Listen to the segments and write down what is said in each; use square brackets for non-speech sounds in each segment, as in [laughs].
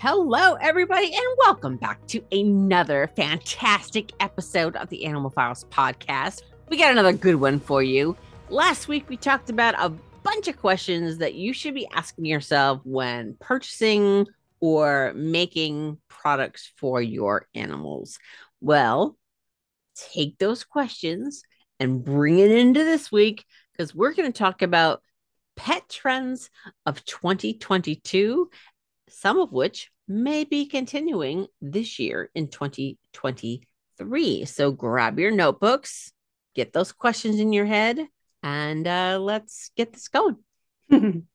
Hello, everybody, and welcome back to another fantastic episode of the Animal Files podcast. We got another good one for you. Last week, we talked about a bunch of questions that you should be asking yourself when purchasing or making products for your animals. Well, take those questions and bring it into this week because we're going to talk about pet trends of 2022 some of which may be continuing this year in 2023. So grab your notebooks, get those questions in your head, and uh, let's get this going. [laughs]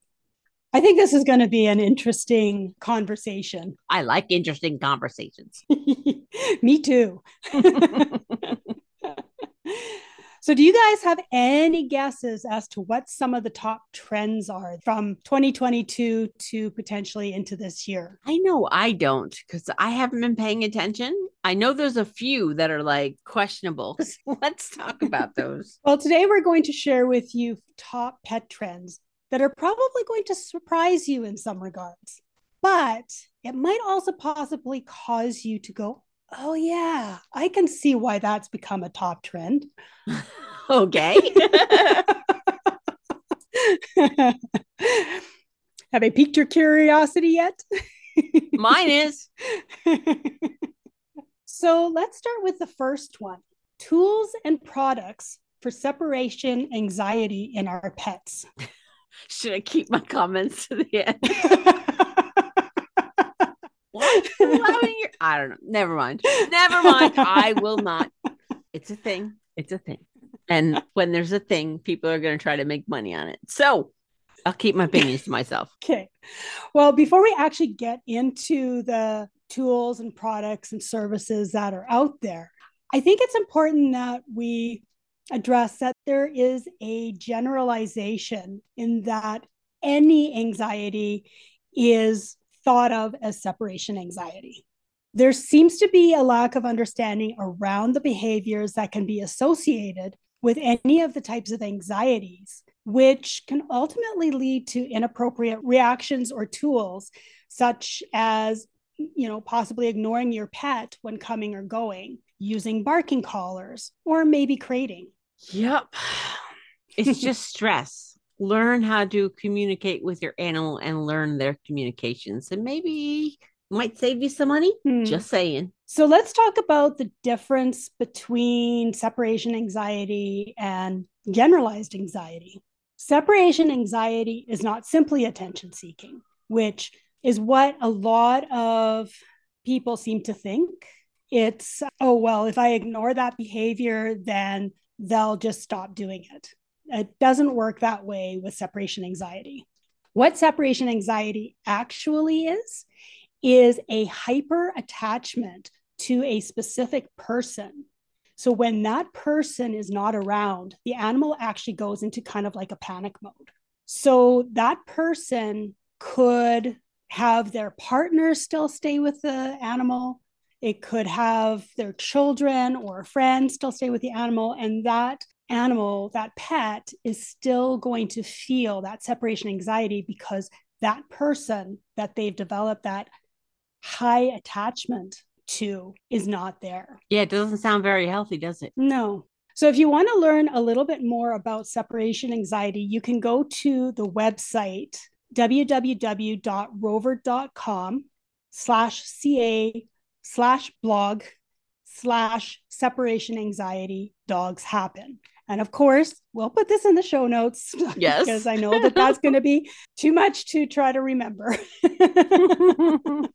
I think this is going to be an interesting conversation. I like interesting conversations. [laughs] Me too. [laughs] So, do you guys have any guesses as to what some of the top trends are from 2022 to potentially into this year? I know I don't because I haven't been paying attention. I know there's a few that are like questionable. [laughs] Let's talk about those. [laughs] well, today we're going to share with you top pet trends that are probably going to surprise you in some regards, but it might also possibly cause you to go, oh yeah, I can see why that's become a top trend. [laughs] okay. [laughs] Have I piqued your curiosity yet? Mine is. [laughs] so let's start with the first one tools and products for separation anxiety in our pets. Should I keep my comments to the end? What? [laughs] I don't know. Never mind. Never mind. I will not. It's a thing. It's a thing. And when there's a thing, people are going to try to make money on it. So I'll keep my opinions to myself. [laughs] Okay. Well, before we actually get into the tools and products and services that are out there, I think it's important that we address that there is a generalization in that any anxiety is thought of as separation anxiety. There seems to be a lack of understanding around the behaviors that can be associated with any of the types of anxieties, which can ultimately lead to inappropriate reactions or tools, such as you know, possibly ignoring your pet when coming or going, using barking collars, or maybe crating. Yep. It's just [laughs] stress learn how to communicate with your animal and learn their communications. And maybe might save you some money. Hmm. just saying. So let's talk about the difference between separation anxiety and generalized anxiety. Separation anxiety is not simply attention seeking which is what a lot of people seem to think. It's oh well if i ignore that behavior then they'll just stop doing it it doesn't work that way with separation anxiety. What separation anxiety actually is, is a hyper attachment to a specific person. So when that person is not around, the animal actually goes into kind of like a panic mode. So that person could have their partner still stay with the animal. It could have their children or friends still stay with the animal. And that animal, that pet is still going to feel that separation anxiety because that person that they've developed that high attachment to is not there. Yeah, it doesn't sound very healthy, does it? No. So if you want to learn a little bit more about separation anxiety, you can go to the website www.rover.com slash ca slash blog slash separation anxiety dogs happen and of course, we'll put this in the show notes. [laughs] Yes. because I know that that's going to be too much to try to remember. [laughs]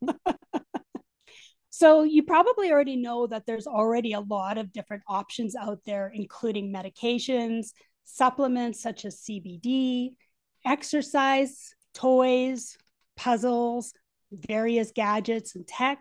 so, you probably already know that there's already a lot of different options out there, including medications, supplements such as CBD, exercise, toys, puzzles, various gadgets and tech,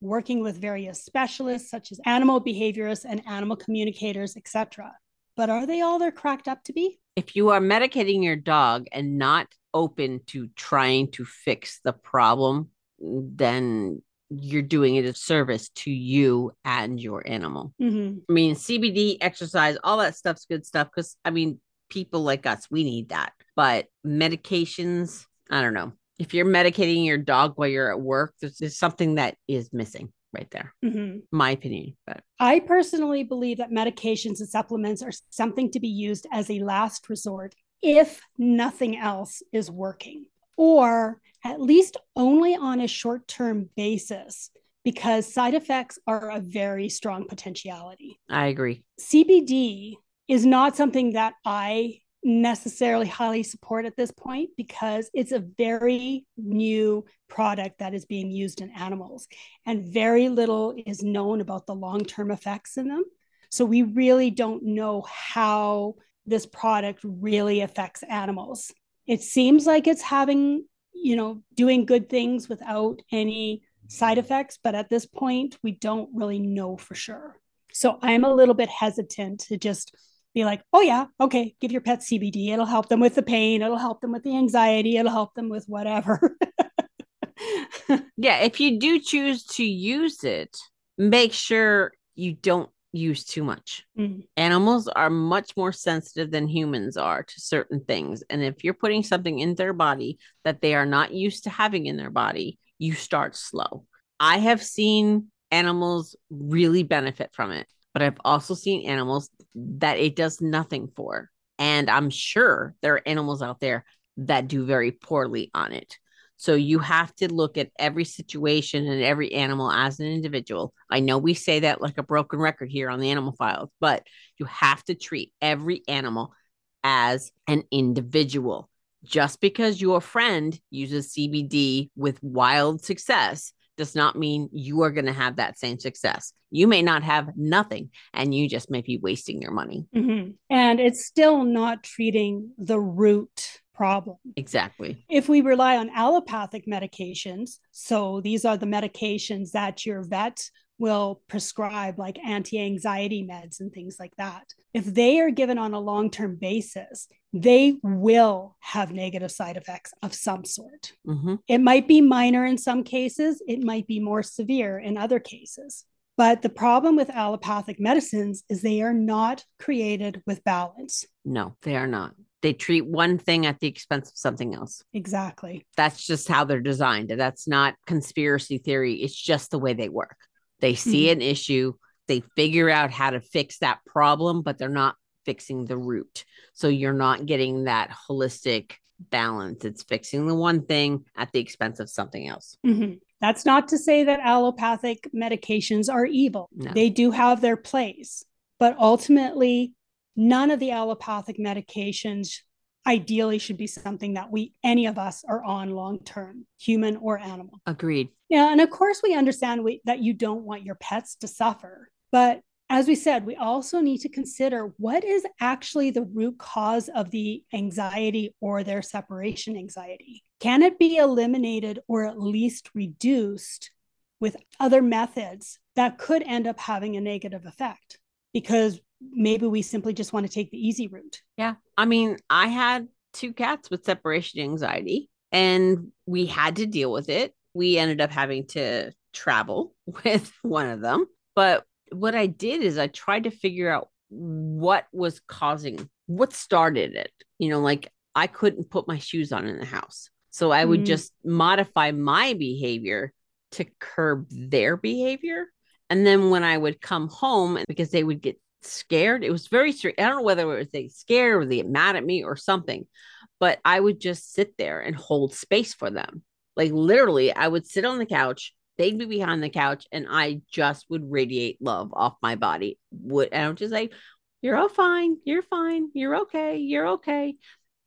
working with various specialists such as animal behaviorists and animal communicators, etc. But are they all they're cracked up to be? If you are medicating your dog and not open to trying to fix the problem, then you're doing it a service to you and your animal. Mm-hmm. I mean, CBD, exercise, all that stuff's good stuff because I mean, people like us, we need that. But medications, I don't know. If you're medicating your dog while you're at work, there's, there's something that is missing right there. Mm-hmm. My opinion. But I personally believe that medications and supplements are something to be used as a last resort if nothing else is working, or at least only on a short term basis, because side effects are a very strong potentiality. I agree. CBD is not something that I necessarily highly support at this point because it's a very new product that is being used in animals and very little is known about the long-term effects in them. So we really don't know how this product really affects animals. It seems like it's having you know doing good things without any side effects but at this point we don't really know for sure. So i'm a little bit hesitant to just be like, oh, yeah, okay, give your pet CBD. It'll help them with the pain. It'll help them with the anxiety. It'll help them with whatever. [laughs] yeah. If you do choose to use it, make sure you don't use too much. Mm. Animals are much more sensitive than humans are to certain things. And if you're putting something in their body that they are not used to having in their body, you start slow. I have seen animals really benefit from it but I've also seen animals that it does nothing for. And I'm sure there are animals out there that do very poorly on it. So you have to look at every situation and every animal as an individual. I know we say that like a broken record here on the animal files, but you have to treat every animal as an individual. Just because your friend uses CBD with wild success does not mean you are going to have that same success. You may not have nothing and you just may be wasting your money. Mm-hmm. And it's still not treating the root problem. Exactly. If we rely on allopathic medications, so these are the medications that your vet will prescribe, like anti anxiety meds and things like that. If they are given on a long term basis, they will have negative side effects of some sort. Mm-hmm. It might be minor in some cases, it might be more severe in other cases. But the problem with allopathic medicines is they are not created with balance. No, they are not. They treat one thing at the expense of something else. Exactly. That's just how they're designed. That's not conspiracy theory. It's just the way they work. They see mm-hmm. an issue, they figure out how to fix that problem, but they're not fixing the root. So you're not getting that holistic balance. It's fixing the one thing at the expense of something else. Mm-hmm. That's not to say that allopathic medications are evil. No. They do have their place, but ultimately, none of the allopathic medications ideally should be something that we any of us are on long term human or animal agreed yeah and of course we understand we, that you don't want your pets to suffer but as we said, we also need to consider what is actually the root cause of the anxiety or their separation anxiety. Can it be eliminated or at least reduced with other methods that could end up having a negative effect? Because maybe we simply just want to take the easy route. Yeah. I mean, I had two cats with separation anxiety and we had to deal with it. We ended up having to travel [laughs] with one of them. But what I did is I tried to figure out what was causing what started it. You know, like I couldn't put my shoes on in the house. So I would mm. just modify my behavior to curb their behavior. And then when I would come home, because they would get scared, it was very strange. I don't know whether it was they scared or they mad at me or something, but I would just sit there and hold space for them. Like literally, I would sit on the couch they'd be behind the couch and I just would radiate love off my body. Would and I would just say, You're all fine, you're fine, you're okay, you're okay.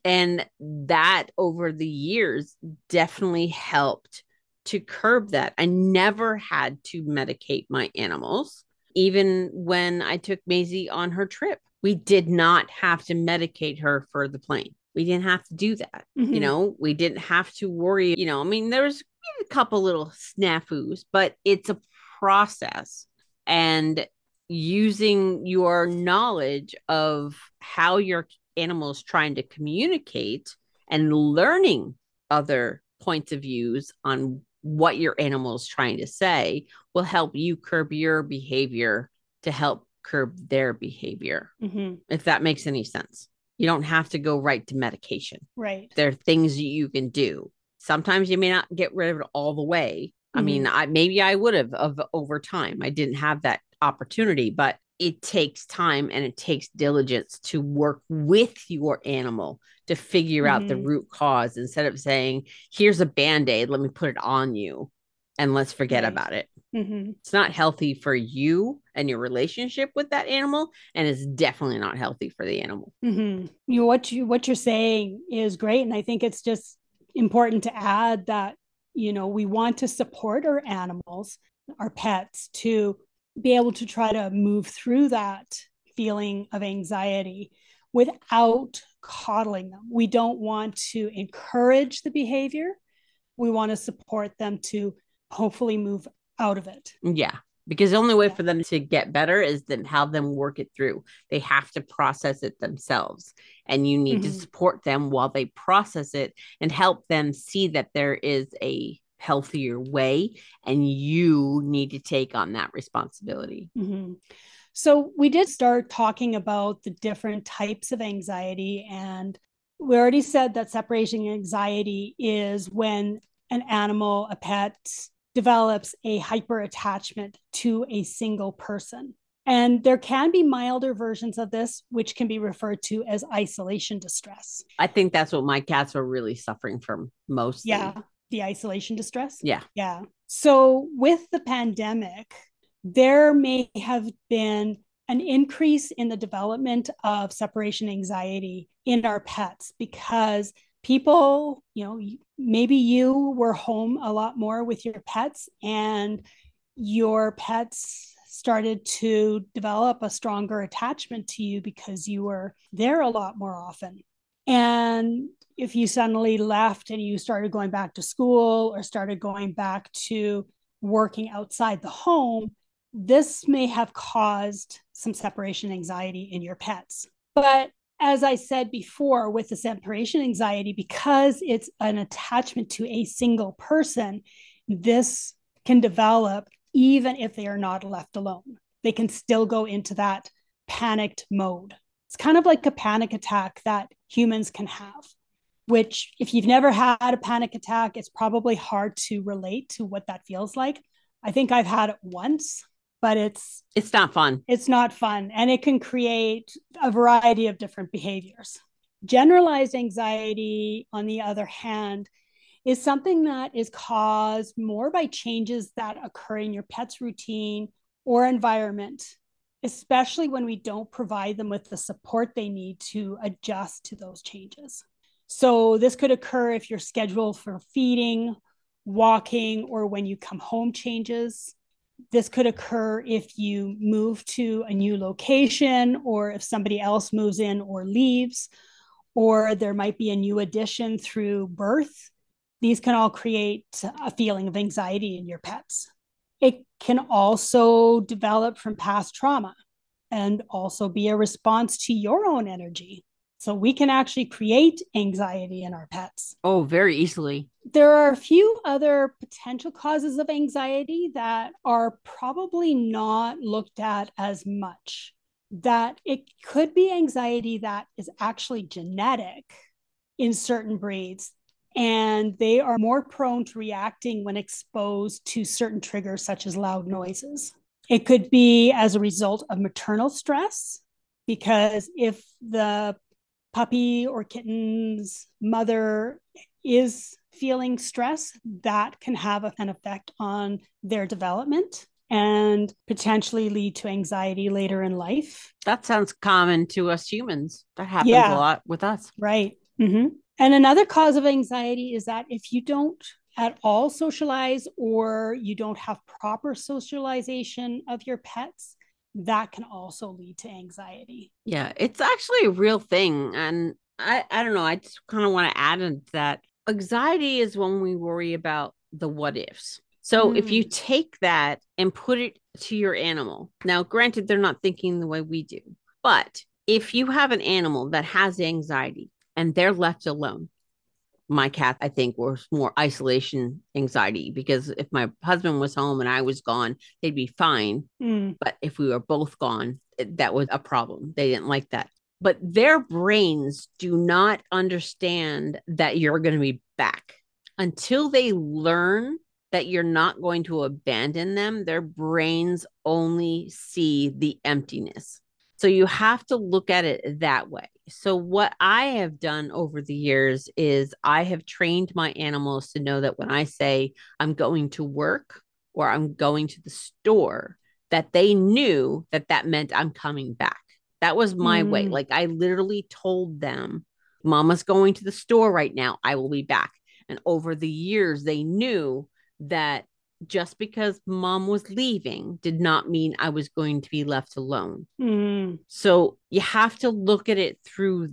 And that over the years definitely helped to curb that. I never had to medicate my animals, even when I took Maisie on her trip. We did not have to medicate her for the plane. We didn't have to do that. Mm-hmm. You know, we didn't have to worry. You know, I mean, there was a couple little snafus, but it's a process and using your knowledge of how your animal is trying to communicate and learning other points of views on what your animal is trying to say will help you curb your behavior to help curb their behavior hmm if that makes any sense you don't have to go right to medication Right. there are things that you can do. Sometimes you may not get rid of it all the way. I mean, Mm-hmm. I maybe I would have of over time. I didn't have that opportunity, but it takes time and it takes diligence to work with your animal to figure out the Mhm. root cause instead of saying, here's a band-aid, let me put it on you and let's forget Right. about it. hmm It's not healthy for you and your relationship with that animal, and it's definitely not healthy for the animal. hmm You what you what you're saying is great, and I think it's just important to add that you know we want to support our animals, our pets, to be able to try to move through that feeling of anxiety without coddling them. We don't want to encourage the behavior. We want to support them to hopefully move out of it. Yeah. Because the only way Yeah. for them to get better is to have them work it through. They have to process it themselves. And you need to Mhm. support them while they process it and help them see that there is a healthier way. And you need to take on that responsibility. Mhm. So we did start talking about the different types of anxiety, and we already said that separation anxiety is when an animal, a pet, develops a hyper attachment to a single person. And there can be milder versions of this, which can be referred to as isolation distress. I think that's what my cats are really suffering from mostly. Yeah, the isolation distress. Yeah. Yeah. So with the pandemic, there may have been an increase in the development of separation anxiety in our pets because people, you know, maybe you were home a lot more with your pets and your pets started to develop a stronger attachment to you because you were there a lot more often. And if you suddenly left and you started going back to school or started going back to working outside the home, this may have caused some separation anxiety in your pets. But as I said before, with the separation anxiety, because it's an attachment to a single person, this can develop even if they are not left alone. They can still go into that panicked mode. It's kind of like a panic attack that humans can have, which, if you've never had a panic attack, it's probably hard to relate to what that feels like. I think I've had it once, but it's It's not fun. it's not fun and it can create a variety of different behaviors. Generalized anxiety, on the other hand, is something that is caused more by changes that occur in your pet's routine or environment, especially when we don't provide them with the support they need to adjust to those changes. So, this could occur if your schedule for feeding, walking, or when you come home changes this could occur if you move to a new location or if somebody else moves in or leaves, or there might be a new addition through birth. These can all create a feeling of anxiety in your pets. It can also develop from past trauma and also be a response to your own energy. So we can actually create anxiety in our pets Oh, very easily. there are a few other potential causes of anxiety that are probably not looked at as much. That it could be anxiety that is actually genetic in certain breeds, and they are more prone to reacting when exposed to certain triggers, such as loud noises. It could be as a result of maternal stress, because if the puppy or kitten's mother is feeling stress, that can have an effect on their development and potentially lead to anxiety later in life. That sounds common to us humans. That happens Yeah. a lot with us. Right. Mhm. And another cause of anxiety is that if you don't at all socialize or you don't have proper socialization of your pets, that can also lead to anxiety. Yeah, it's actually a real thing. And I, I don't know. I just kind of want to add into that. Anxiety is when we worry about the what ifs. So if you Mm. take that and put it to your animal, now granted, they're not thinking the way we do, but if you have an animal that has anxiety and they're left alone, my cat, I think, was more isolation anxiety because if my husband was home and I was gone, they'd be fine. Mm. But if we were both gone, that was a problem. They didn't like that. But their brains do not understand that you're going to be back until they learn that you're not going to abandon them. Their brains only see the emptiness. So you have to look at it that way. So, what I have done over the years is I have trained my animals to know that when I say I'm going to work or I'm going to the store, that they knew that that meant I'm coming back. That was my way. Mm. Like I literally told them, Mama's going to the store right now. I will be back. And over the years, they knew that just because mom was leaving did not mean I was going to be left alone. Mm. So you have to look at it through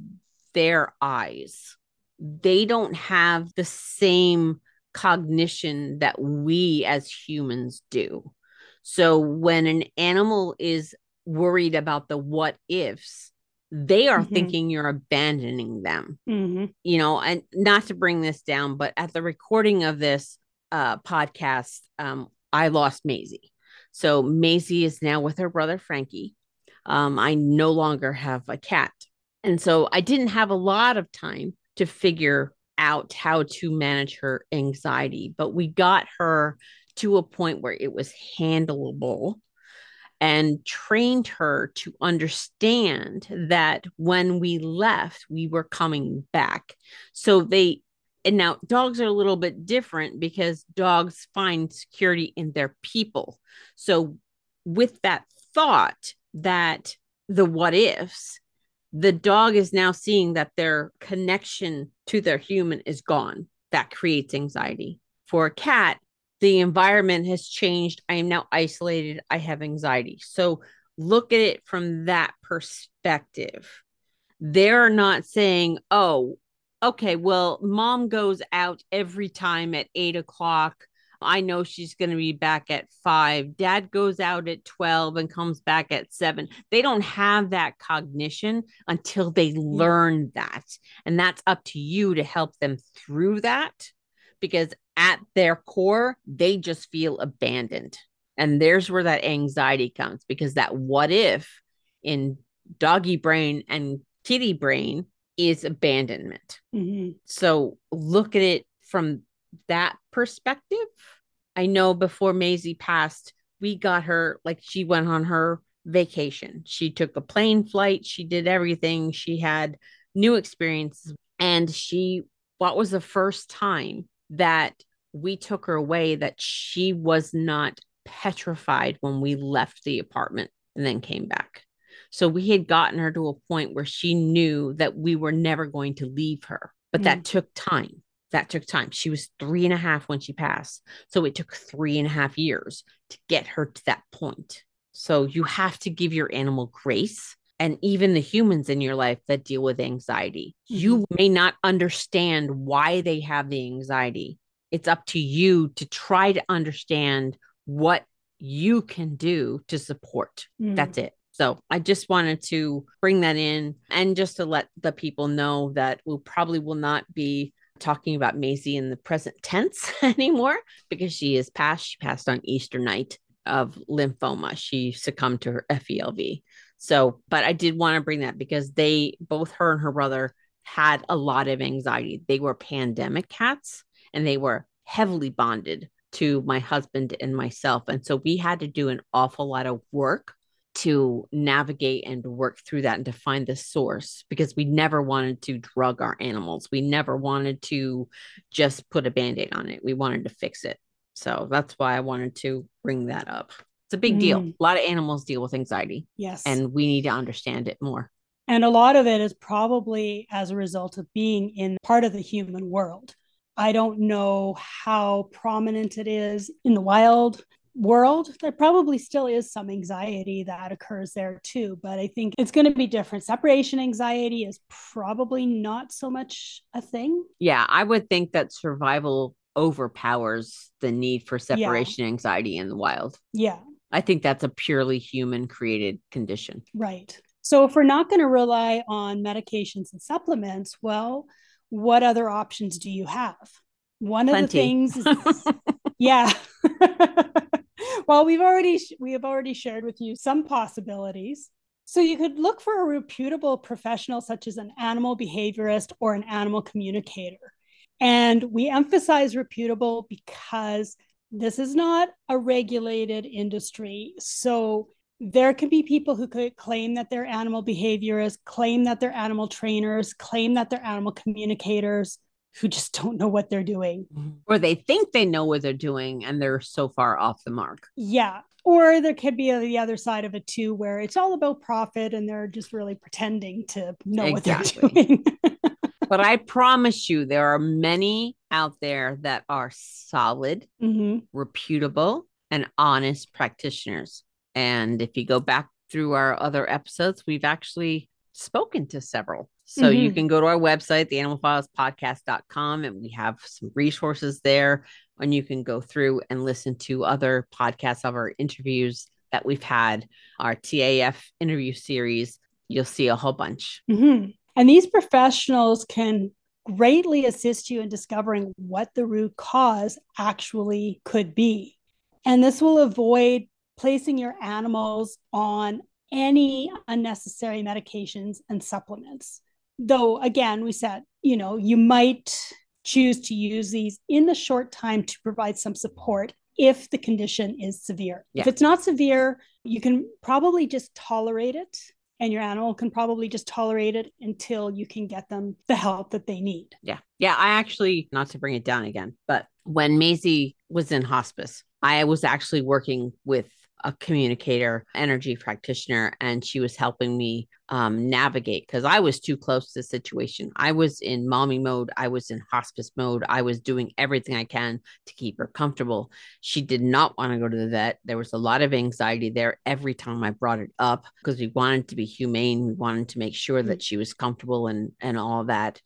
their eyes. They don't have the same cognition that we as humans do. So when an animal is worried about the what ifs, they are Mhm. thinking you're abandoning them Mhm. you know, and not to bring this down, but at the recording of this uh, podcast, um, I lost Maisie. So Maisie is now with her brother Frankie. Um, I no longer have a cat. And so I didn't have a lot of time to figure out how to manage her anxiety, but we got her to a point where it was handleable and trained her to understand that when we left, we were coming back. So they, and now dogs are a little bit different because dogs find security in their people. So, with that thought that the what ifs, the dog is now seeing that their connection to their human is gone. That creates anxiety. For a cat, the environment has changed. I am now isolated. I have anxiety. So look at it from that perspective. They're not saying, oh, okay, well, mom goes out every time at eight o'clock. I know she's going to be back at five. Dad goes out at 12 and comes back at seven. They don't have that cognition until they mm. learn that. And that's up to you to help them through that because at their core, they just feel abandoned. And there's where that anxiety comes because that what if in doggy brain and kitty brain is abandonment. Mhm. So look at it from that perspective. I know before Maisie passed, we got her like she went on her vacation. She took a plane flight, she did everything. She had new experiences and she what was the first time that we took her away that she was not petrified when we left the apartment and then came back. So we had gotten her to a point where she knew that we were never going to leave her, but that took time. That took time. She was three and a half when she passed. So it took three and a half years to get her to that point. So you have to give your animal grace and even the humans in your life that deal with anxiety. You may not understand why they have the anxiety. It's up to you to try to understand what you can do to support. Mm. That's it. So I just wanted to bring that in and just to let the people know that we probably will not be talking about Maisie in the present tense [laughs] anymore because she is passed. She passed on Easter night of lymphoma. She succumbed to her FELV. So, but I did want to bring that because they both her and her brother had a lot of anxiety. They were pandemic cats and they were heavily bonded to my husband and myself. And so we had to do an awful lot of work to navigate and work through that and to find the source because we never wanted to drug our animals. We never wanted to just put a band aid on it. We wanted to fix it. So that's why I wanted to bring that up. It's a big deal. Mm. A lot of animals deal with anxiety Yes. and we need to understand it more. And a lot of it is probably as a result of being in part of the human world. I don't know how prominent it is in the wild world. There probably still is some anxiety that occurs there too, but I think it's going to be different. Separation anxiety is probably not so much a thing. Yeah, I would think that survival overpowers the need for separation yeah. anxiety in the wild. Yeah. I think that's a purely human created condition. Right. So if we're not going to rely on medications and supplements, well, what other options do you have? One Plenty. of the things is, [laughs] yeah. [laughs] well, we've already we have already shared with you some possibilities. So you could look for a reputable professional such as an animal behaviorist or an animal communicator. And we emphasize reputable because this is not a regulated industry. So there can be people who could claim that they're animal behaviorists, claim that they're animal trainers, claim that they're animal communicators who just don't know what they're doing. Or they think they know what they're doing and they're so far off the mark. Yeah. Or there could be a, the other side of it too, where it's all about profit and they're just really pretending to know exactly. what they're doing. [laughs] but I promise you, there are many out there that are solid, mm-hmm. reputable, and honest practitioners. And if you go back through our other episodes, we've actually spoken to several. So mm-hmm. you can go to our website, theanimalfilespodcast.com, and we have some resources there. And you can go through and listen to other podcasts of our interviews that we've had, our TAF interview series. You'll see a whole bunch. Mm-hmm. And these professionals can greatly assist you in discovering what the root cause actually could be. And this will avoid placing your animals on any unnecessary medications and supplements. Though, again, we said, you know, you might choose to use these in the short time to provide some support if the condition is severe. Yeah. If it's not severe, you can probably just tolerate it and your animal can probably just tolerate it until you can get them the help that they need. Yeah. Yeah. I actually, not to bring it down again, but when Maisie was in hospice, I was actually working with a communicator, energy practitioner, and she was helping me um, navigate because I was too close to the situation. I was in mommy mode, I was in hospice mode, I was doing everything I can to keep her comfortable. She did not want to go to the vet. There was a lot of anxiety there every time I brought it up because we wanted to be humane. We wanted to make sure that she was comfortable and and all that.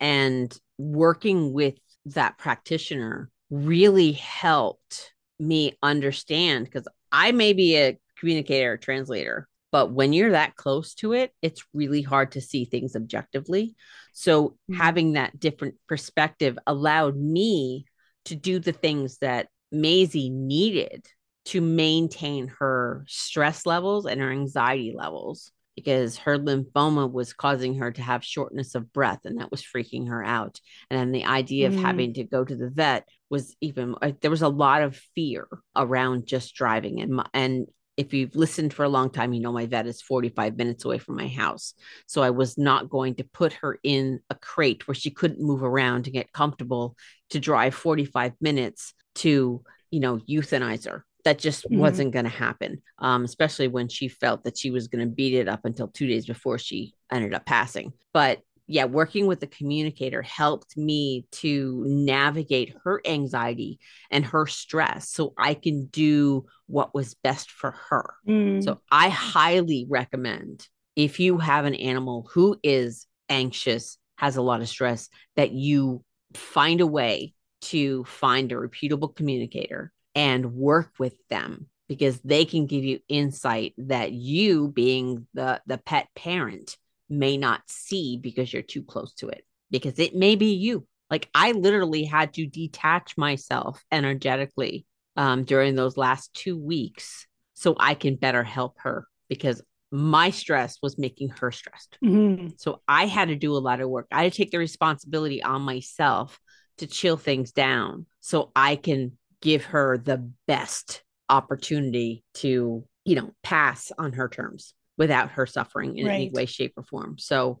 And working with that practitioner really helped me understand because I may be a communicator or translator, but when you're that close to it, it's really hard to see things objectively. So mm-hmm. having that different perspective allowed me to do the things that Maisie needed to maintain her stress levels and her anxiety levels because her lymphoma was causing her to have shortness of breath and that was freaking her out. And then the idea of mm. having to go to the vet was even uh, there was a lot of fear around just driving. And and if you've listened for a long time you know my vet is 45 minutes away from my house. So i was not going to put her in a crate where she couldn't move around to get comfortable to drive 45 minutes to you know euthanize her that just mm-hmm. wasn't going to happen um, especially when she felt that she was going to beat it up until two days before she ended up passing but yeah working with the communicator helped me to navigate her anxiety and her stress so i can do what was best for her mm. so i highly recommend if you have an animal who is anxious has a lot of stress that you find a way to find a reputable communicator and work with them because they can give you insight that you being the the pet parent may not see because you're too close to it. Because it may be you. Like i literally had to detach myself energetically um, during those last two weeks so i can better help her because my stress was making her stressed. Mm-hmm. so i had to do a lot of work. I had to take the responsibility on myself to chill things down so i can give her the best opportunity to, you know, pass on her terms without her suffering in right. any way, shape, or form. So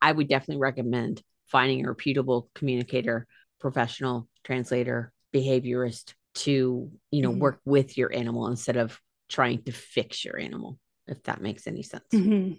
I would definitely recommend finding a reputable communicator, professional translator, behaviorist to, you know, mm-hmm. work with your animal instead of trying to fix your animal, if that makes any sense. Mm-hmm.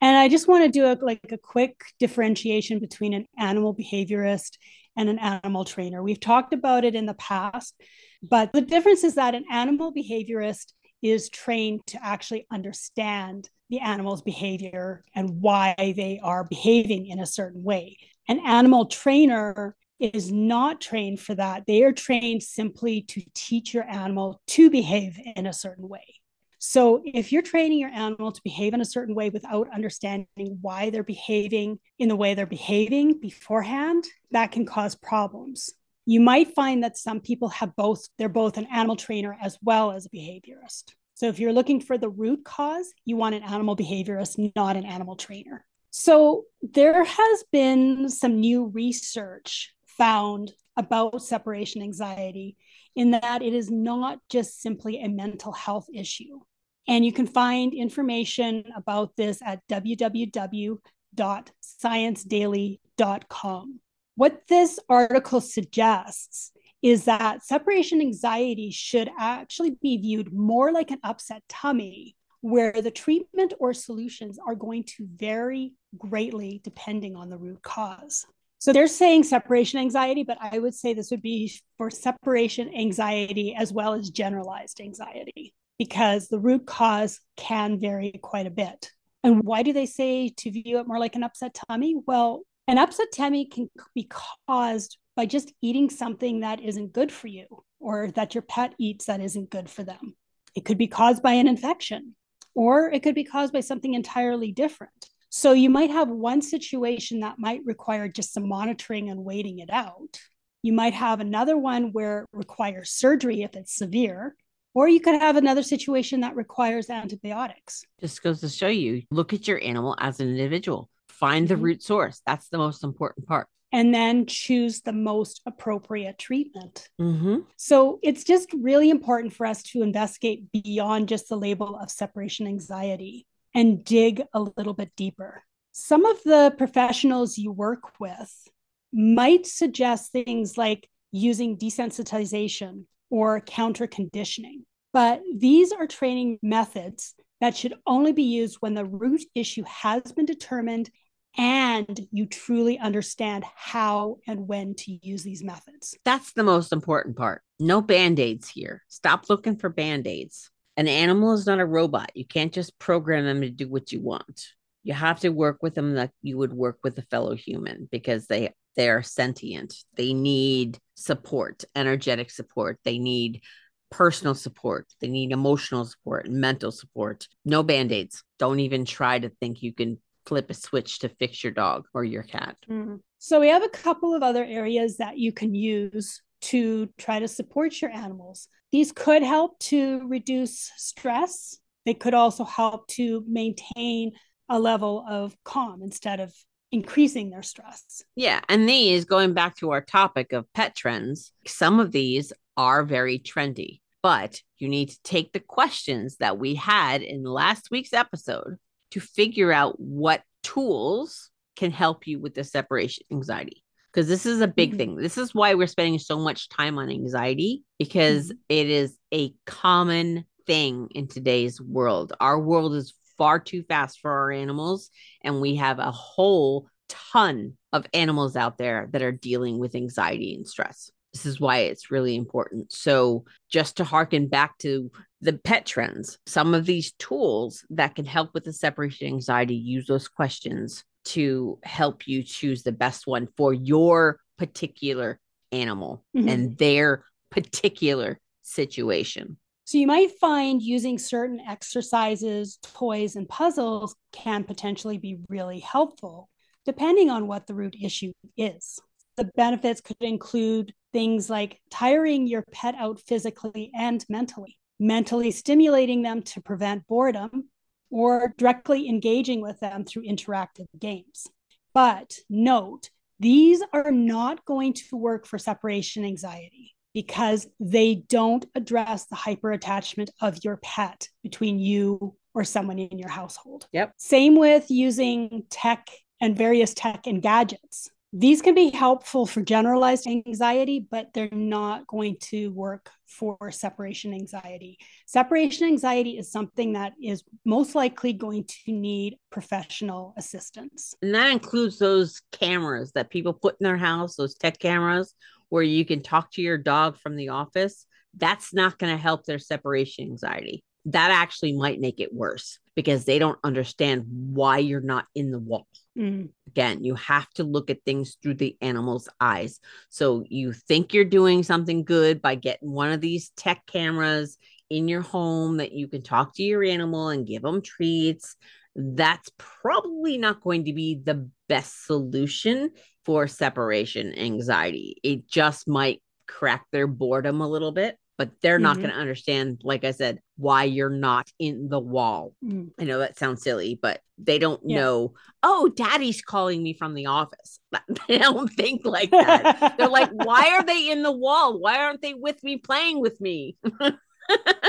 And I just want to do a, like a quick differentiation between an animal behaviorist and an animal trainer. We've talked about it in the past, but the difference is that an animal behaviorist is trained to actually understand the animal's behavior and why they are behaving in a certain way. An animal trainer is not trained for that. They are trained simply to teach your animal to behave in a certain way. So, if you're training your animal to behave in a certain way without understanding why they're behaving in the way they're behaving beforehand, that can cause problems. You might find that some people have both, they're both an animal trainer as well as a behaviorist. So, if you're looking for the root cause, you want an animal behaviorist, not an animal trainer. So, there has been some new research found about separation anxiety in that it is not just simply a mental health issue. And you can find information about this at www.sciencedaily.com. What this article suggests is that separation anxiety should actually be viewed more like an upset tummy, where the treatment or solutions are going to vary greatly depending on the root cause. So they're saying separation anxiety, but I would say this would be for separation anxiety as well as generalized anxiety because the root cause can vary quite a bit. And why do they say to view it more like an upset tummy? Well, an upset tummy can be caused by just eating something that isn't good for you or that your pet eats that isn't good for them. It could be caused by an infection or it could be caused by something entirely different. So you might have one situation that might require just some monitoring and waiting it out. You might have another one where it requires surgery if it's severe. Or you could have another situation that requires antibiotics. Just goes to show you look at your animal as an individual, find the mm-hmm. root source. That's the most important part. And then choose the most appropriate treatment. Mm-hmm. So it's just really important for us to investigate beyond just the label of separation anxiety and dig a little bit deeper. Some of the professionals you work with might suggest things like using desensitization or counter conditioning. But these are training methods that should only be used when the root issue has been determined and you truly understand how and when to use these methods. That's the most important part. No band aids here. Stop looking for band aids. An animal is not a robot. You can't just program them to do what you want. You have to work with them like you would work with a fellow human because they they're sentient. They need support, energetic support. They need personal support. They need emotional support and mental support. No band aids. Don't even try to think you can flip a switch to fix your dog or your cat. Mm. So, we have a couple of other areas that you can use to try to support your animals. These could help to reduce stress. They could also help to maintain a level of calm instead of increasing their stress. Yeah. And these, going back to our topic of pet trends, some of these are very trendy, but you need to take the questions that we had in last week's episode to figure out what tools can help you with the separation anxiety. Because this is a big mm-hmm. thing. This is why we're spending so much time on anxiety because mm-hmm. it is a common thing in today's world. Our world is far too fast for our animals. And we have a whole ton of animals out there that are dealing with anxiety and stress. This is why it's really important. So, just to harken back to the pet trends, some of these tools that can help with the separation anxiety, use those questions to help you choose the best one for your particular animal mm-hmm. and their particular situation. So you might find using certain exercises, toys, and puzzles can potentially be really helpful, depending on what the root issue is. The benefits could include things like tiring your pet out physically and mentally, mentally stimulating them to prevent boredom, or directly engaging with them through interactive games. But note, these are not going to work for separation anxiety because they don't address the hyper attachment of your pet between you or someone in your household. Yep. Same with using tech and various tech and gadgets. These can be helpful for generalized anxiety, but they're not going to work for separation anxiety. Separation anxiety is something that is most likely going to need professional assistance. And that includes those cameras that people put in their house, those tech cameras, where you can talk to your dog from the office, that's not going to help their separation anxiety. that actually might make it worse because they don't understand why you're not in the wall. Mm. Again, you have to look at things through the animal's eyes. So you think you're doing something good by getting one of these tech cameras in your home that you can talk to your animal and give them treats. That's probably not going to be the best solution for separation anxiety. It just might crack their boredom a little bit but they're not Mhm. going to understand, like I said, why you're not in the wall. Mm. I know that sounds silly, but they don't Yeah. know, oh, daddy's calling me from the office. [laughs] They don't think like that. [laughs] They're like, why are they in the wall? Why aren't they with me playing with me? [laughs]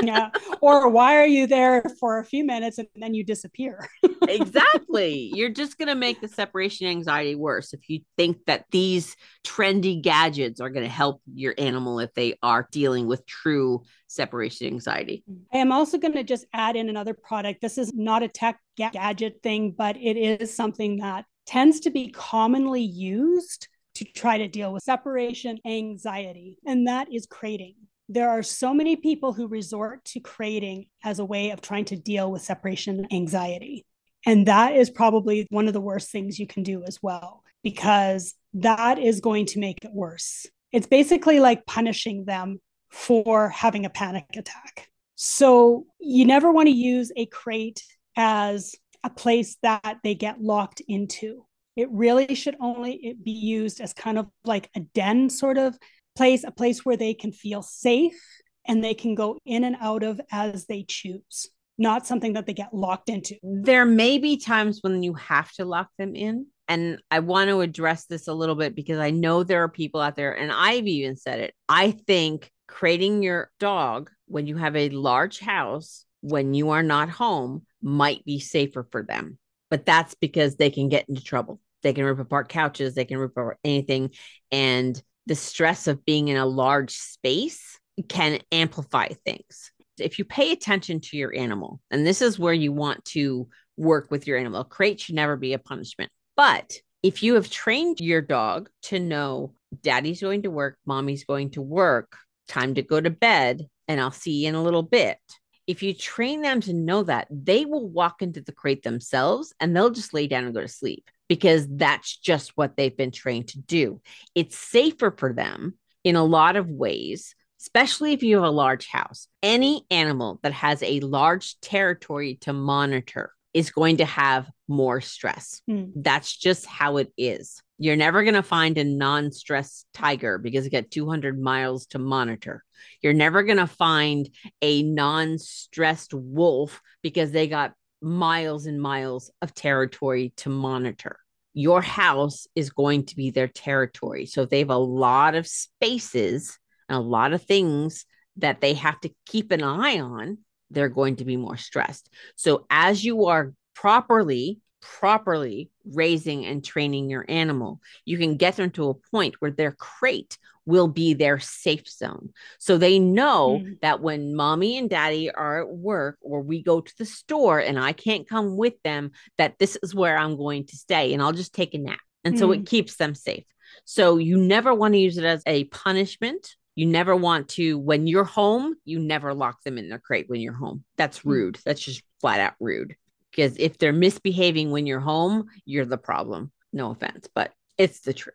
yeah. Or why are you there for a few minutes and then you disappear? [laughs] exactly. You're just going to make the separation anxiety worse if you think that these trendy gadgets are going to help your animal if they are dealing with true separation anxiety. I am also going to just add in another product. This is not a tech ga- gadget thing, but it is something that tends to be commonly used to try to deal with separation anxiety, and that is crating. There are so many people who resort to crating as a way of trying to deal with separation anxiety. And that is probably one of the worst things you can do as well, because that is going to make it worse. It's basically like punishing them for having a panic attack. So you never want to use a crate as a place that they get locked into. It really should only be used as kind of like a den sort of place, a place where they can feel safe and they can go in and out of as they choose, not something that they get locked into. There may be times when you have to lock them in. And I want to address this a little bit because I know there are people out there, and I've even said it. I think creating your dog when you have a large house, when you are not home, might be safer for them. But that's because they can get into trouble. They can rip apart couches, they can rip apart anything. And the stress of being in a large space can amplify things. If you pay attention to your animal, and this is where you want to work with your animal, crate should never be a punishment. But if you have trained your dog to know daddy's going to work, mommy's going to work, time to go to bed, and I'll see you in a little bit. If you train them to know that, they will walk into the crate themselves and they'll just lay down and go to sleep because that's just what they've been trained to do. It's safer for them in a lot of ways, especially if you have a large house. Any animal that has a large territory to monitor is going to have more stress. Hmm. That's just how it is. You're never going to find a non stress tiger because it got 200 miles to monitor. You're never going to find a non stressed wolf because they got miles and miles of territory to monitor. Your house is going to be their territory. So they have a lot of spaces and a lot of things that they have to keep an eye on, they're going to be more stressed. So as you are properly properly raising and training your animal, you can get them to a point where their crate will be their safe zone. So they know Mm. that when mommy and daddy are at work or we go to the store and I can't come with them, that this is where I'm going to stay and I'll just take a nap. And so it keeps them safe. So you never want to use it as a punishment. You never want to, when you're home, you never lock them in their crate when you're home. That's Mm. rude. That's just flat out rude because if they're misbehaving when you're home, you're the problem. No offense, but it's the truth.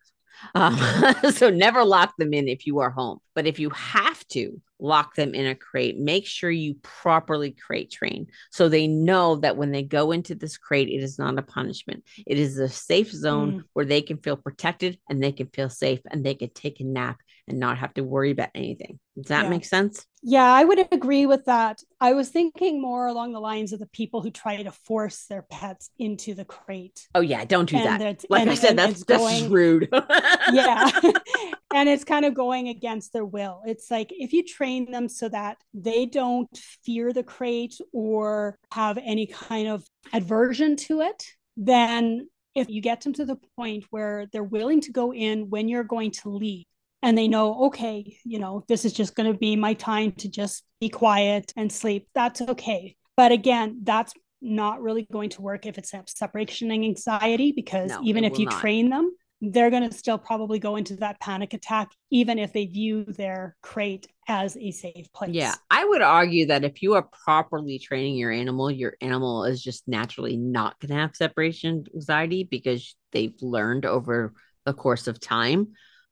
Um, [laughs] so never lock them in if you are home. But if you have to lock them in a crate, make sure you properly crate train so they know that when they go into this crate, it is not a punishment. It is a safe zone Mm. where they can feel protected and they can feel safe and they can take a nap and not have to worry about anything. Does that Yeah. make sense? Yeah, I would agree with that. I was thinking more along the lines of the people who try to force their pets into the crate. Oh yeah, don't do And that. Like and- I said, and that's that's going- rude. [laughs] yeah. [laughs] and it's kind of going against their will. It's like if you train them so that they don't fear the crate or have any kind of aversion to it, then if you get them to the point where they're willing to go in when you're going to leave and they know, okay, you know, this is just going to be my time to just be quiet and sleep, that's okay. But again, that's not really going to work if it's separation anxiety because No, even if you not. train them, they're going to still probably go into that panic attack, even if they view their crate as a safe place. Yeah. I would argue that if you are properly training your animal, your animal is just naturally not going to have separation anxiety because they've learned over the course of time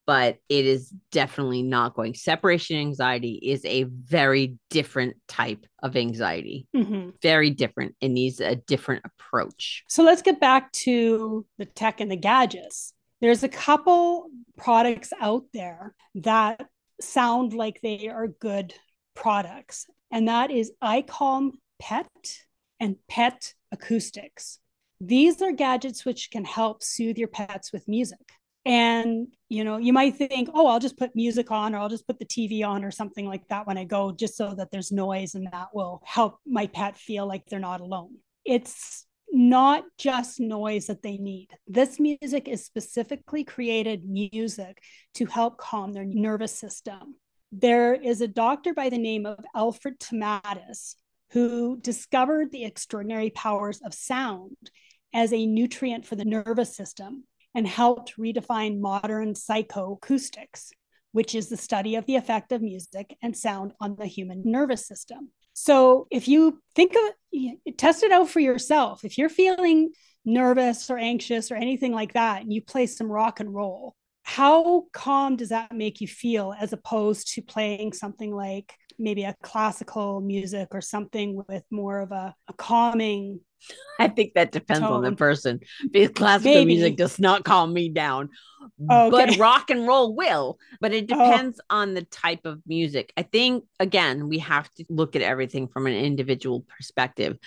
but it is definitely not going. Separation anxiety is a very different type of anxiety, Mhm. very different. It needs a different approach. So let's get back to the tech and the gadgets. There's a couple products out there that sound like they are good products, and that is iCalm Pet and Pet Acoustics. These are gadgets which can help soothe your pets with music. And you know, you might think, oh, I'll just put music on or I'll just put the TV on or something like that when I go, just so that there's noise and that will help my pet feel like they're not alone. It's not just noise that they need. This music is specifically created music to help calm their nervous system. There is a doctor by the name of Alfred Tomatis who discovered the extraordinary powers of sound as a nutrient for the nervous system and helped redefine modern psychoacoustics, which is the study of the effect of music and sound on the human nervous system. So if you think of test it out for yourself, if you're feeling nervous or anxious or anything like that, and you play some rock and roll, how calm does that make you feel as opposed to playing something like maybe a classical music or something with more of a, a calming I think that depends on the person because classical Maybe. music does not calm me down. Oh, But rock and roll will. But it Oh. depends on the type of music. I think, again, we have to look at everything from an individual perspective.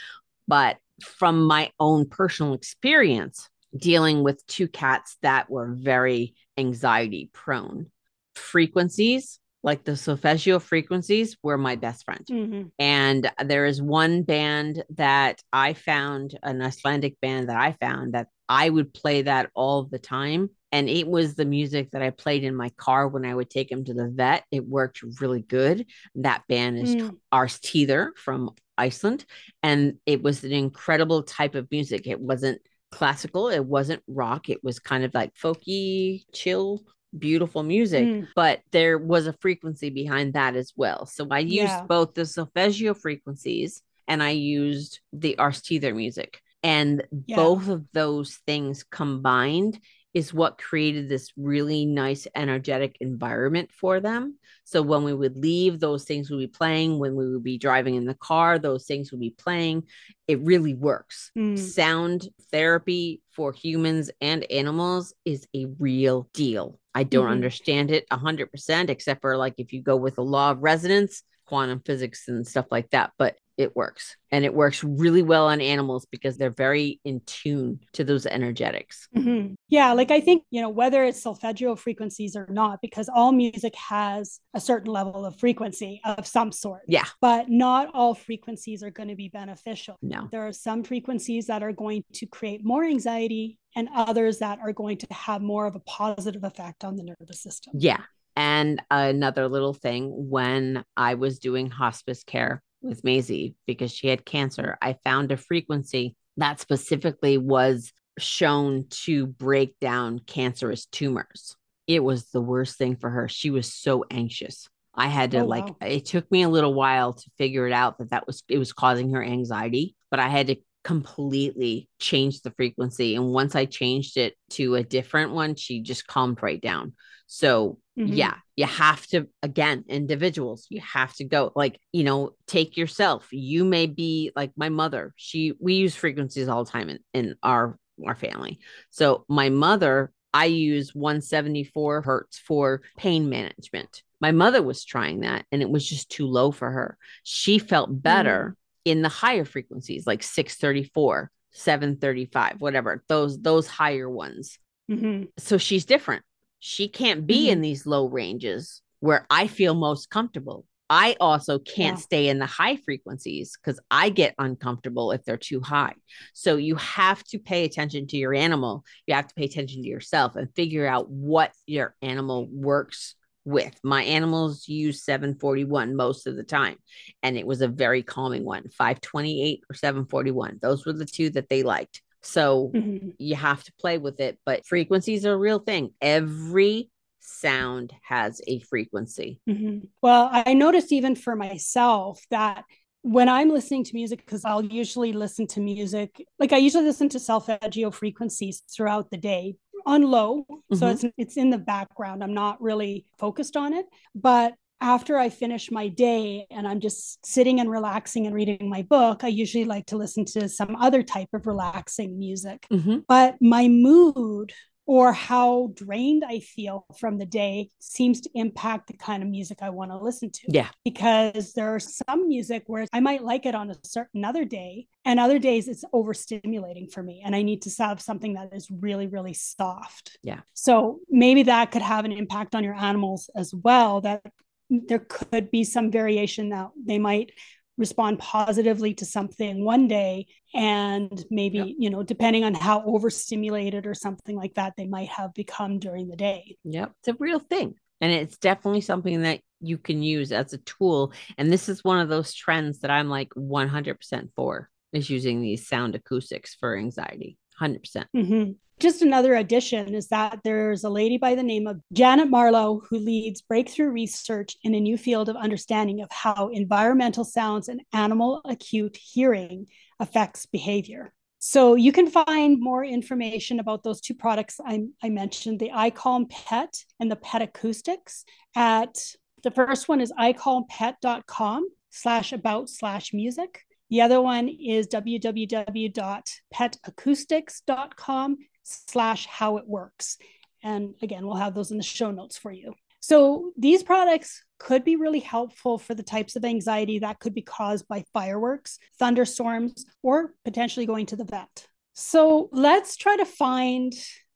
But from my own personal experience, dealing with two cats that were very anxiety prone, frequencies like the solfeggio frequencies were my best friend. Mhm. And there is one band that I found, an Icelandic band that I found that I would play that all the time. And it was the music that I played in my car when I would take him to the vet. It worked really good. That band is Mm. Árstíðir from Iceland. And it was an incredible type of music. It wasn't classical, it wasn't rock. It was kind of like folky, chill, beautiful music Mm. but there was a frequency behind that as well. So I used Yeah. both the solfeggio frequencies and I used the Árstíðir music. And Yeah. both of those things combined is what created this really nice energetic environment for them. So when we would leave, those things would be playing. When we would be driving in the car, those things would be playing. It really works Mm. sound therapy for humans and animals is a real deal. I don't Mhm. understand it 100%, except for like if you go with the law of resonance, quantum physics, and stuff like that. But it works. And it works really well on animals because they're very in tune to those energetics. Mhm. Yeah, like I think, you know, whether it's solfeggio frequencies or not, because all music has a certain level of frequency of some sort, Yeah. but not all frequencies are going to be beneficial. No. There are some frequencies that are going to create more anxiety and others that are going to have more of a positive effect on the nervous system. Yeah. And another little thing when I was doing hospice care with Maisie because she had cancer, I found a frequency that specifically was shown to break down cancerous tumors. It was the worst thing for her. She was so anxious. I had to Oh, like wow. it took me a little while to figure it out that that was it was causing her anxiety, but I had to completely changed the frequency and once I changed it to a different one, she just calmed right down. So Mhm. yeah you have to again individuals you have to go like you know take yourself. You may be like my mother she we use frequencies all the time in, in our our family. So my mother i use 174 hertz for pain management. My mother was trying that and it was just too low for her. She felt better in the higher frequencies like 634 735 whatever those those higher ones Mhm. so she's different. She can't be in these low ranges where I feel most comfortable. I also can't Yeah. stay in the high frequencies because I get uncomfortable if they're too high. So you have to pay attention to your animal. You have to pay attention to yourself and figure out what your animal works with. My animals use 741 most of the time, and it was a very calming one 528 or 741. Those were the two that they liked. So mm-hmm. you have to play with it, but frequencies are a real thing. Every sound has a frequency. Mm-hmm. Well, I noticed even for myself that when I'm listening to music, because I'll usually listen to music, like I usually listen to solfeggio frequencies throughout the day on low. Mm-hmm. So it's it's in the background. I'm not really focused on it. But after I finish my day and I'm just sitting and relaxing and reading my book, I usually like to listen to some other type of relaxing music. Mm-hmm. But my mood or how drained I feel from the day seems to impact the kind of music I want to listen to. Yeah. Because there's some music where I might like it on a certain other day, and other days it's overstimulating for me. And I need to have something that is really, really soft. Yeah. So maybe that could have an impact on your animals as well, that there could be some variation that they might respond positively to something one day and maybe yep. you know depending on how overstimulated or something like that they might have become during the day. Yep it's a real thing. And it's definitely something that you can use as a tool. And this is one of those trends that i'm like 100% for is using these sound acoustics for anxiety 100% mm-hmm. Just another addition is that there's a lady by the name of Janet Marlowe who leads breakthrough research in a new field of understanding of how environmental sounds and animal acute hearing affects behavior. So you can find more information about those two products I, I mentioned, the iCalm Pet and the Pet Acoustics at the first one is icalmpet.com slash about slash music. The other one is www.petacoustics.com slash how it works. And again, we'll have those in the show notes for you. So these products could be really helpful for the types of anxiety that could be caused by fireworks, thunderstorms, or potentially going to the vet. So let's try to find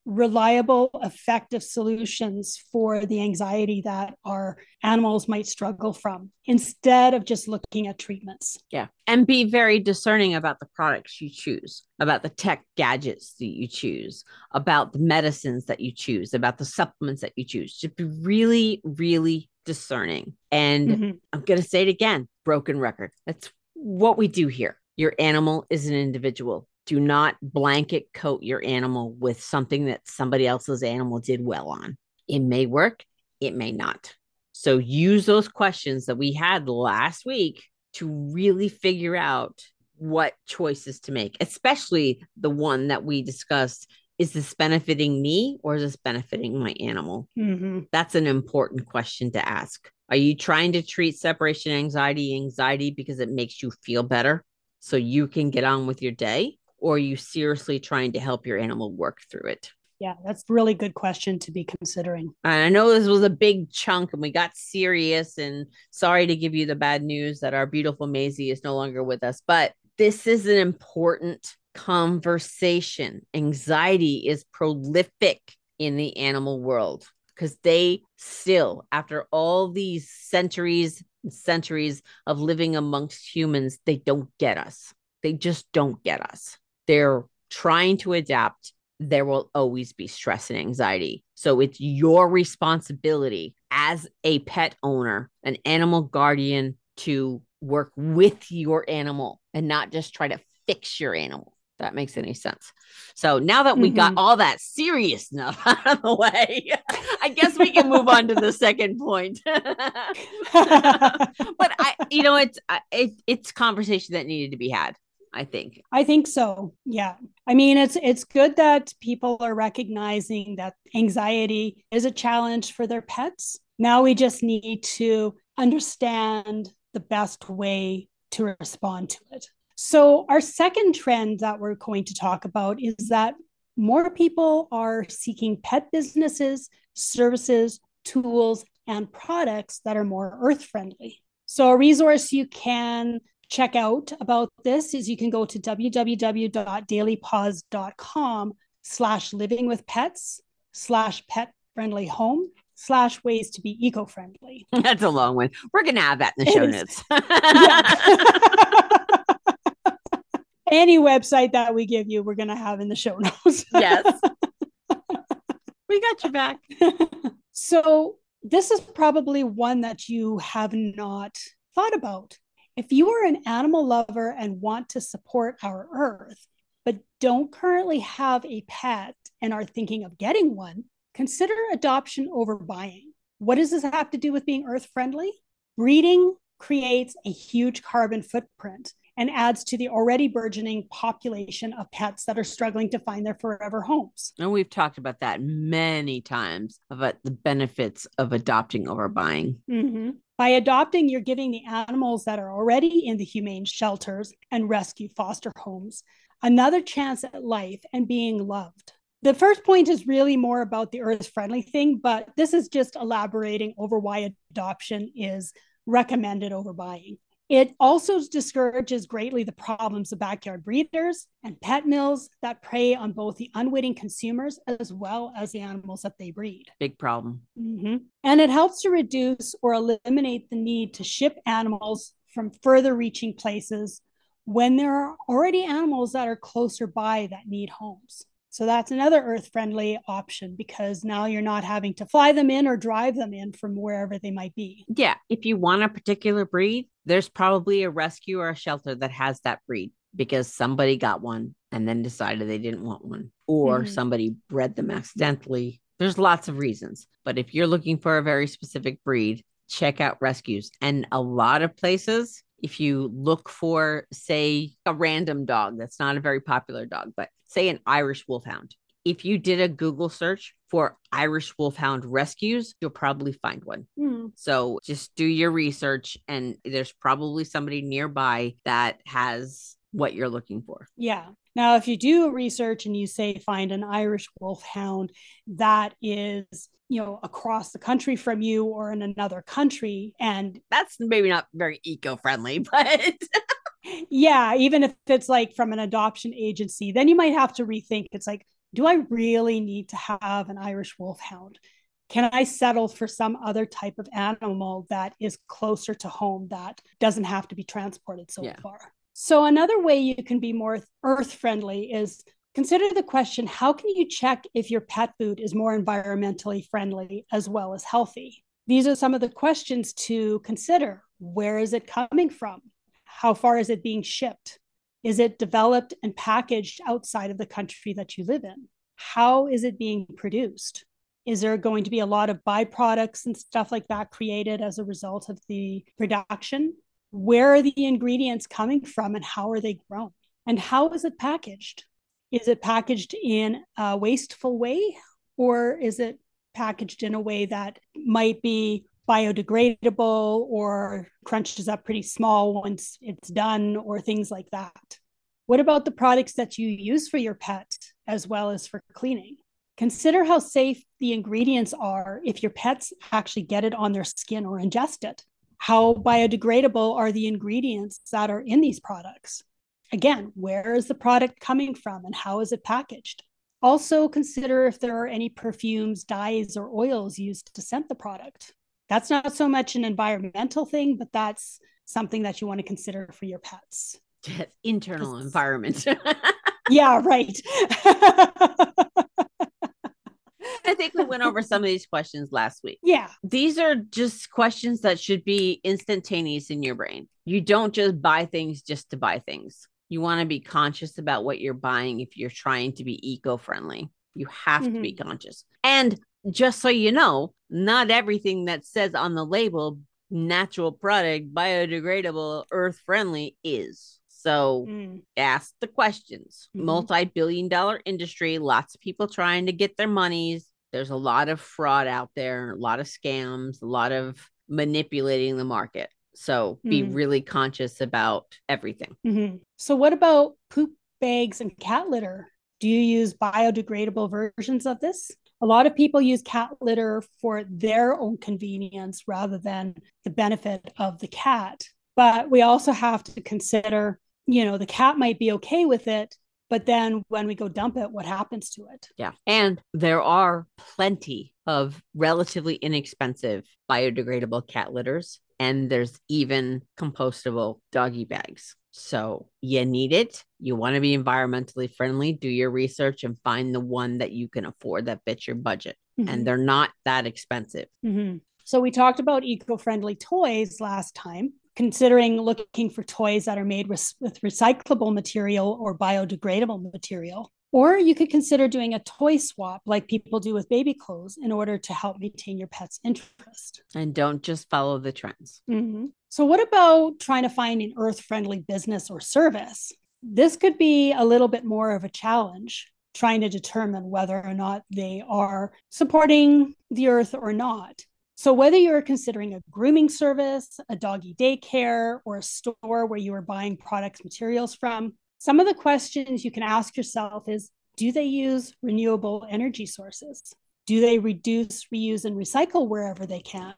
reliable, effective solutions for the anxiety that our animals might struggle from instead of just looking at treatments. Yeah. And be very discerning about the products you choose, about the tech gadgets that you choose, about the medicines that you choose, about the supplements that you choose. Just be really, really discerning. And mm-hmm. I'm going to say it again broken record. That's what we do here. Your animal is an individual do not blanket coat your animal with something that somebody else's animal did well on. It may work, it may not. So use those questions that we had last week to really figure out what choices to make, especially the one that we discussed. Is this benefiting me or is this benefiting my animal? Mm-hmm. That's an important question to ask. Are you trying to treat separation anxiety anxiety because it makes you feel better so you can get on with your day? Or are you seriously trying to help your animal work through it? Yeah, that's a really good question to be considering. I know this was a big chunk and we got serious and sorry to give you the bad news that our beautiful Maisie is no longer with us, but this is an important conversation. Anxiety is prolific in the animal world because they still, after all these centuries and centuries of living amongst humans, they don't get us. They just don't get us they're trying to adapt, there will always be stress and anxiety. So it's your responsibility as a pet owner, an animal guardian, to work with your animal and not just try to fix your animal. That makes any sense. So now that we mm-hmm. got all that serious stuff [laughs] out of the way, I guess we can move on to the second point. [laughs] [laughs] but I, you know, it's it, it's conversation that needed to be had. I think. I think so. Yeah. I mean, it's it's good that people are recognizing that anxiety is a challenge for their pets. Now we just need to understand the best way to respond to it. So, our second trend that we're going to talk about is that more people are seeking pet businesses, services, tools, and products that are more earth friendly. So, a resource you can check out about this is you can go to www.dailypaws.com slash living with pets slash pet friendly home slash ways to be eco-friendly. [laughs] That's a long one. We're going to have that in the show notes. [laughs] [laughs] Any website that we give you, we're going to have in the show notes. yes. We got you back. so this is probably one that you have not thought about if you are an animal lover and want to support our earth, but don't currently have a pet and are thinking of getting one, consider adoption over buying. What does this have to do with being earth friendly? Breeding creates a huge carbon footprint and adds to the already burgeoning population of pets that are struggling to find their forever homes. And we've talked about that many times about the benefits of adopting over buying. Mm-hmm. By adopting, you're giving the animals that are already in the humane shelters and rescue foster homes another chance at life and being loved. The first point is really more about the earth friendly thing, but this is just elaborating over why adoption is recommended over buying. It also discourages greatly the problems of backyard breeders and pet mills that prey on both the unwitting consumers as well as the animals that they breed. Big problem. Mm-hmm. And it helps to reduce or eliminate the need to ship animals from further reaching places when there are already animals that are closer by that need homes. So that's another earth friendly option because now you're not having to fly them in or drive them in from wherever they might be. Yeah. If you want a particular breed, there's probably a rescue or a shelter that has that breed because somebody got one and then decided they didn't want one, or mm-hmm. somebody bred them accidentally. There's lots of reasons. But if you're looking for a very specific breed, check out rescues. And a lot of places, if you look for, say, a random dog that's not a very popular dog, but say an Irish Wolfhound. If you did a Google search for Irish Wolfhound rescues, you'll probably find one. Mm. So just do your research, and there's probably somebody nearby that has what you're looking for. Yeah. Now, if you do research and you say find an Irish Wolfhound that is you know across the country from you or in another country and that's maybe not very eco-friendly [laughs] but yeah, even if it's like from an adoption agency, then you might have to rethink. It's like, do I really need to have an Irish wolfhound? Can I settle for some other type of animal that is closer to home that doesn't have to be transported so yeah. far? So, another way you can be more earth friendly is consider the question how can you check if your pet food is more environmentally friendly as well as healthy? These are some of the questions to consider. Where is it coming from? How far is it being shipped? Is it developed and packaged outside of the country that you live in? How is it being produced? Is there going to be a lot of byproducts and stuff like that created as a result of the production? Where are the ingredients coming from and how are they grown? And how is it packaged? Is it packaged in a wasteful way or is it packaged in a way that might be biodegradable or crunches up pretty small once it's done or things like that. What about the products that you use for your pet as well as for cleaning? Consider how safe the ingredients are if your pets actually get it on their skin or ingest it. How biodegradable are the ingredients that are in these products? Again, where is the product coming from and how is it packaged? Also, consider if there are any perfumes, dyes, or oils used to scent the product. That's not so much an environmental thing, but that's something that you want to consider for your pets. [laughs] Internal environment. [laughs] yeah, right. [laughs] I think we went over some of these questions last week. Yeah. These are just questions that should be instantaneous in your brain. You don't just buy things just to buy things. You want to be conscious about what you're buying if you're trying to be eco friendly. You have mm-hmm. to be mm-hmm. conscious. And just so you know, not everything that says on the label natural product, biodegradable, earth friendly is. So mm. ask the questions. Mm-hmm. Multi billion dollar industry, lots of people trying to get their monies. There's a lot of fraud out there, a lot of scams, a lot of manipulating the market. So be mm. really conscious about everything. Mm-hmm. So, what about poop bags and cat litter? Do you use biodegradable versions of this? a lot of people use cat litter for their own convenience rather than the benefit of the cat. But we also have to consider, you know, the cat might be okay with it, but then when we go dump it, what happens to it? Yeah. And there are plenty of relatively inexpensive biodegradable cat litters. And there's even compostable doggy bags. So you need it. You want to be environmentally friendly. Do your research and find the one that you can afford that fits your budget. Mm-hmm. And they're not that expensive. Mm-hmm. So we talked about eco friendly toys last time. Considering looking for toys that are made with, with recyclable material or biodegradable material. Or you could consider doing a toy swap like people do with baby clothes in order to help maintain your pet's interest. And don't just follow the trends. Mm-hmm. So, what about trying to find an earth friendly business or service? This could be a little bit more of a challenge, trying to determine whether or not they are supporting the earth or not. So, whether you're considering a grooming service, a doggy daycare, or a store where you are buying products, materials from, some of the questions you can ask yourself is Do they use renewable energy sources? Do they reduce, reuse, and recycle wherever they can?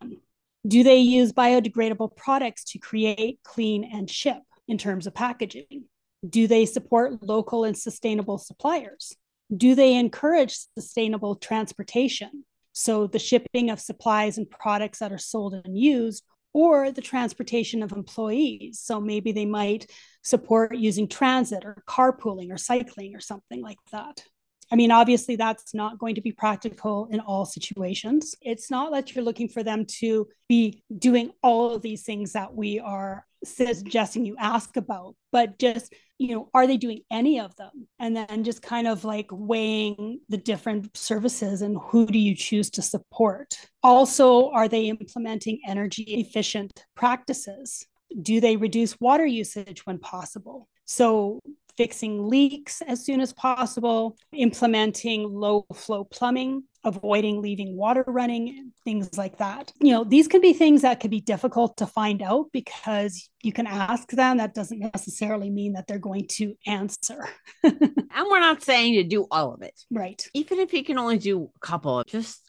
Do they use biodegradable products to create, clean, and ship in terms of packaging? Do they support local and sustainable suppliers? Do they encourage sustainable transportation? So, the shipping of supplies and products that are sold and used, or the transportation of employees. So, maybe they might support using transit or carpooling or cycling or something like that. I mean, obviously, that's not going to be practical in all situations. It's not that you're looking for them to be doing all of these things that we are suggesting you ask about, but just, you know, are they doing any of them? And then just kind of like weighing the different services and who do you choose to support? Also, are they implementing energy efficient practices? Do they reduce water usage when possible? So, fixing leaks as soon as possible, implementing low flow plumbing, avoiding leaving water running, things like that. You know, these can be things that could be difficult to find out because you can ask them. That doesn't necessarily mean that they're going to answer. [laughs] and we're not saying to do all of it. Right. Even if you can only do a couple, just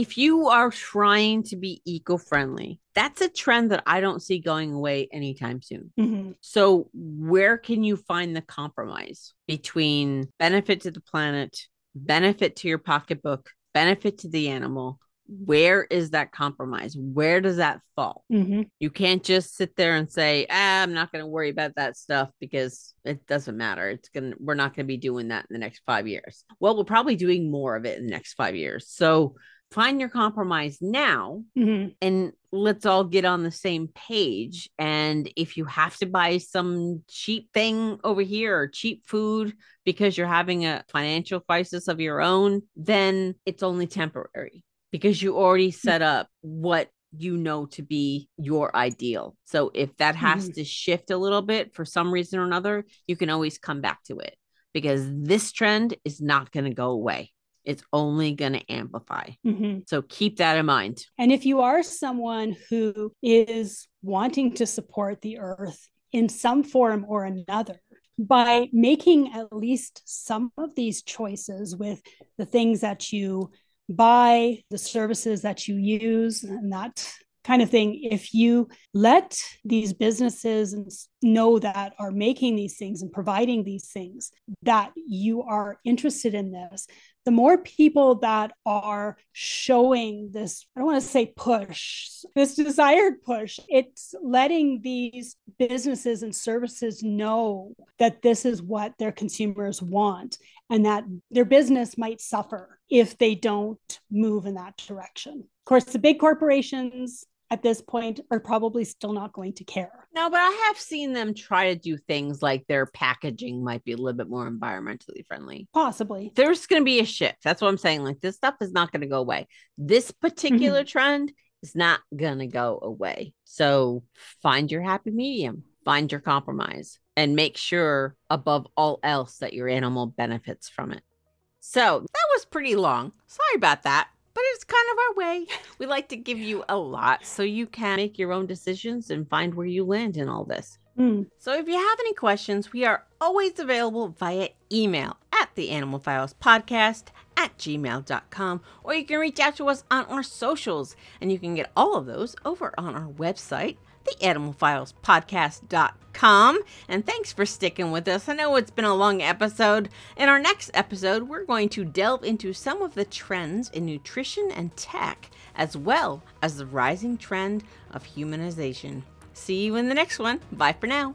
if you are trying to be eco friendly, that's a trend that I don't see going away anytime soon. Mm-hmm. So, where can you find the compromise between benefit to the planet, benefit to your pocketbook, benefit to the animal? Where is that compromise? Where does that fall? Mm-hmm. You can't just sit there and say, ah, "I'm not going to worry about that stuff because it doesn't matter. It's gonna. We're not going to be doing that in the next five years." Well, we're probably doing more of it in the next five years. So find your compromise now Mm-hmm. and let's all get on the same page and if you have to buy some cheap thing over here or cheap food because you're having a financial crisis of your own then it's only temporary because you already set up what you know to be your ideal so if that has Mhm. to shift a little bit for some reason or another you can always come back to it because this trend is not going to go away it's only going to amplify Mm-hmm. so keep that in mind. And if you are someone who is wanting to support the earth in some form or another, by making at least some of these choices with the things that you buy, the services that you use, and that kind of thing, if you let these businesses know that are making these things and providing these things that you are interested in this, the more people that are showing this, I don't want to say push, this desired push, it's letting these businesses and services know that this is what their consumers want and that their business might suffer if they don't move in that direction. Of course, the big corporations at this point are probably still not going to care. No, but I have seen them try to do things like their packaging might be a little bit more environmentally friendly. Possibly. There's going to be a shift. That's what I'm saying. Like this stuff is not going to go away. This mm-hmm. particular trend is not going to go away. So find your happy medium, find your compromise, and make sure above all else that your animal benefits from it. So that was pretty long. Sorry about that. But it's kind of our way. [laughs] We like to give you a lot so you can make your own decisions and find where you land in all this. Mm. So if you have any questions, we are always available via email at the Animal Files Podcast at gmail.com, or you can reach out to us on our socials, and you can get all of those over on our website, theanimalfilespodcast.com. And thanks for sticking with us. I know it's been a long episode. In our next episode, we're going to delve into some of the trends in nutrition and tech, as well as the rising trend of humanization. See you in the next one. Bye for now.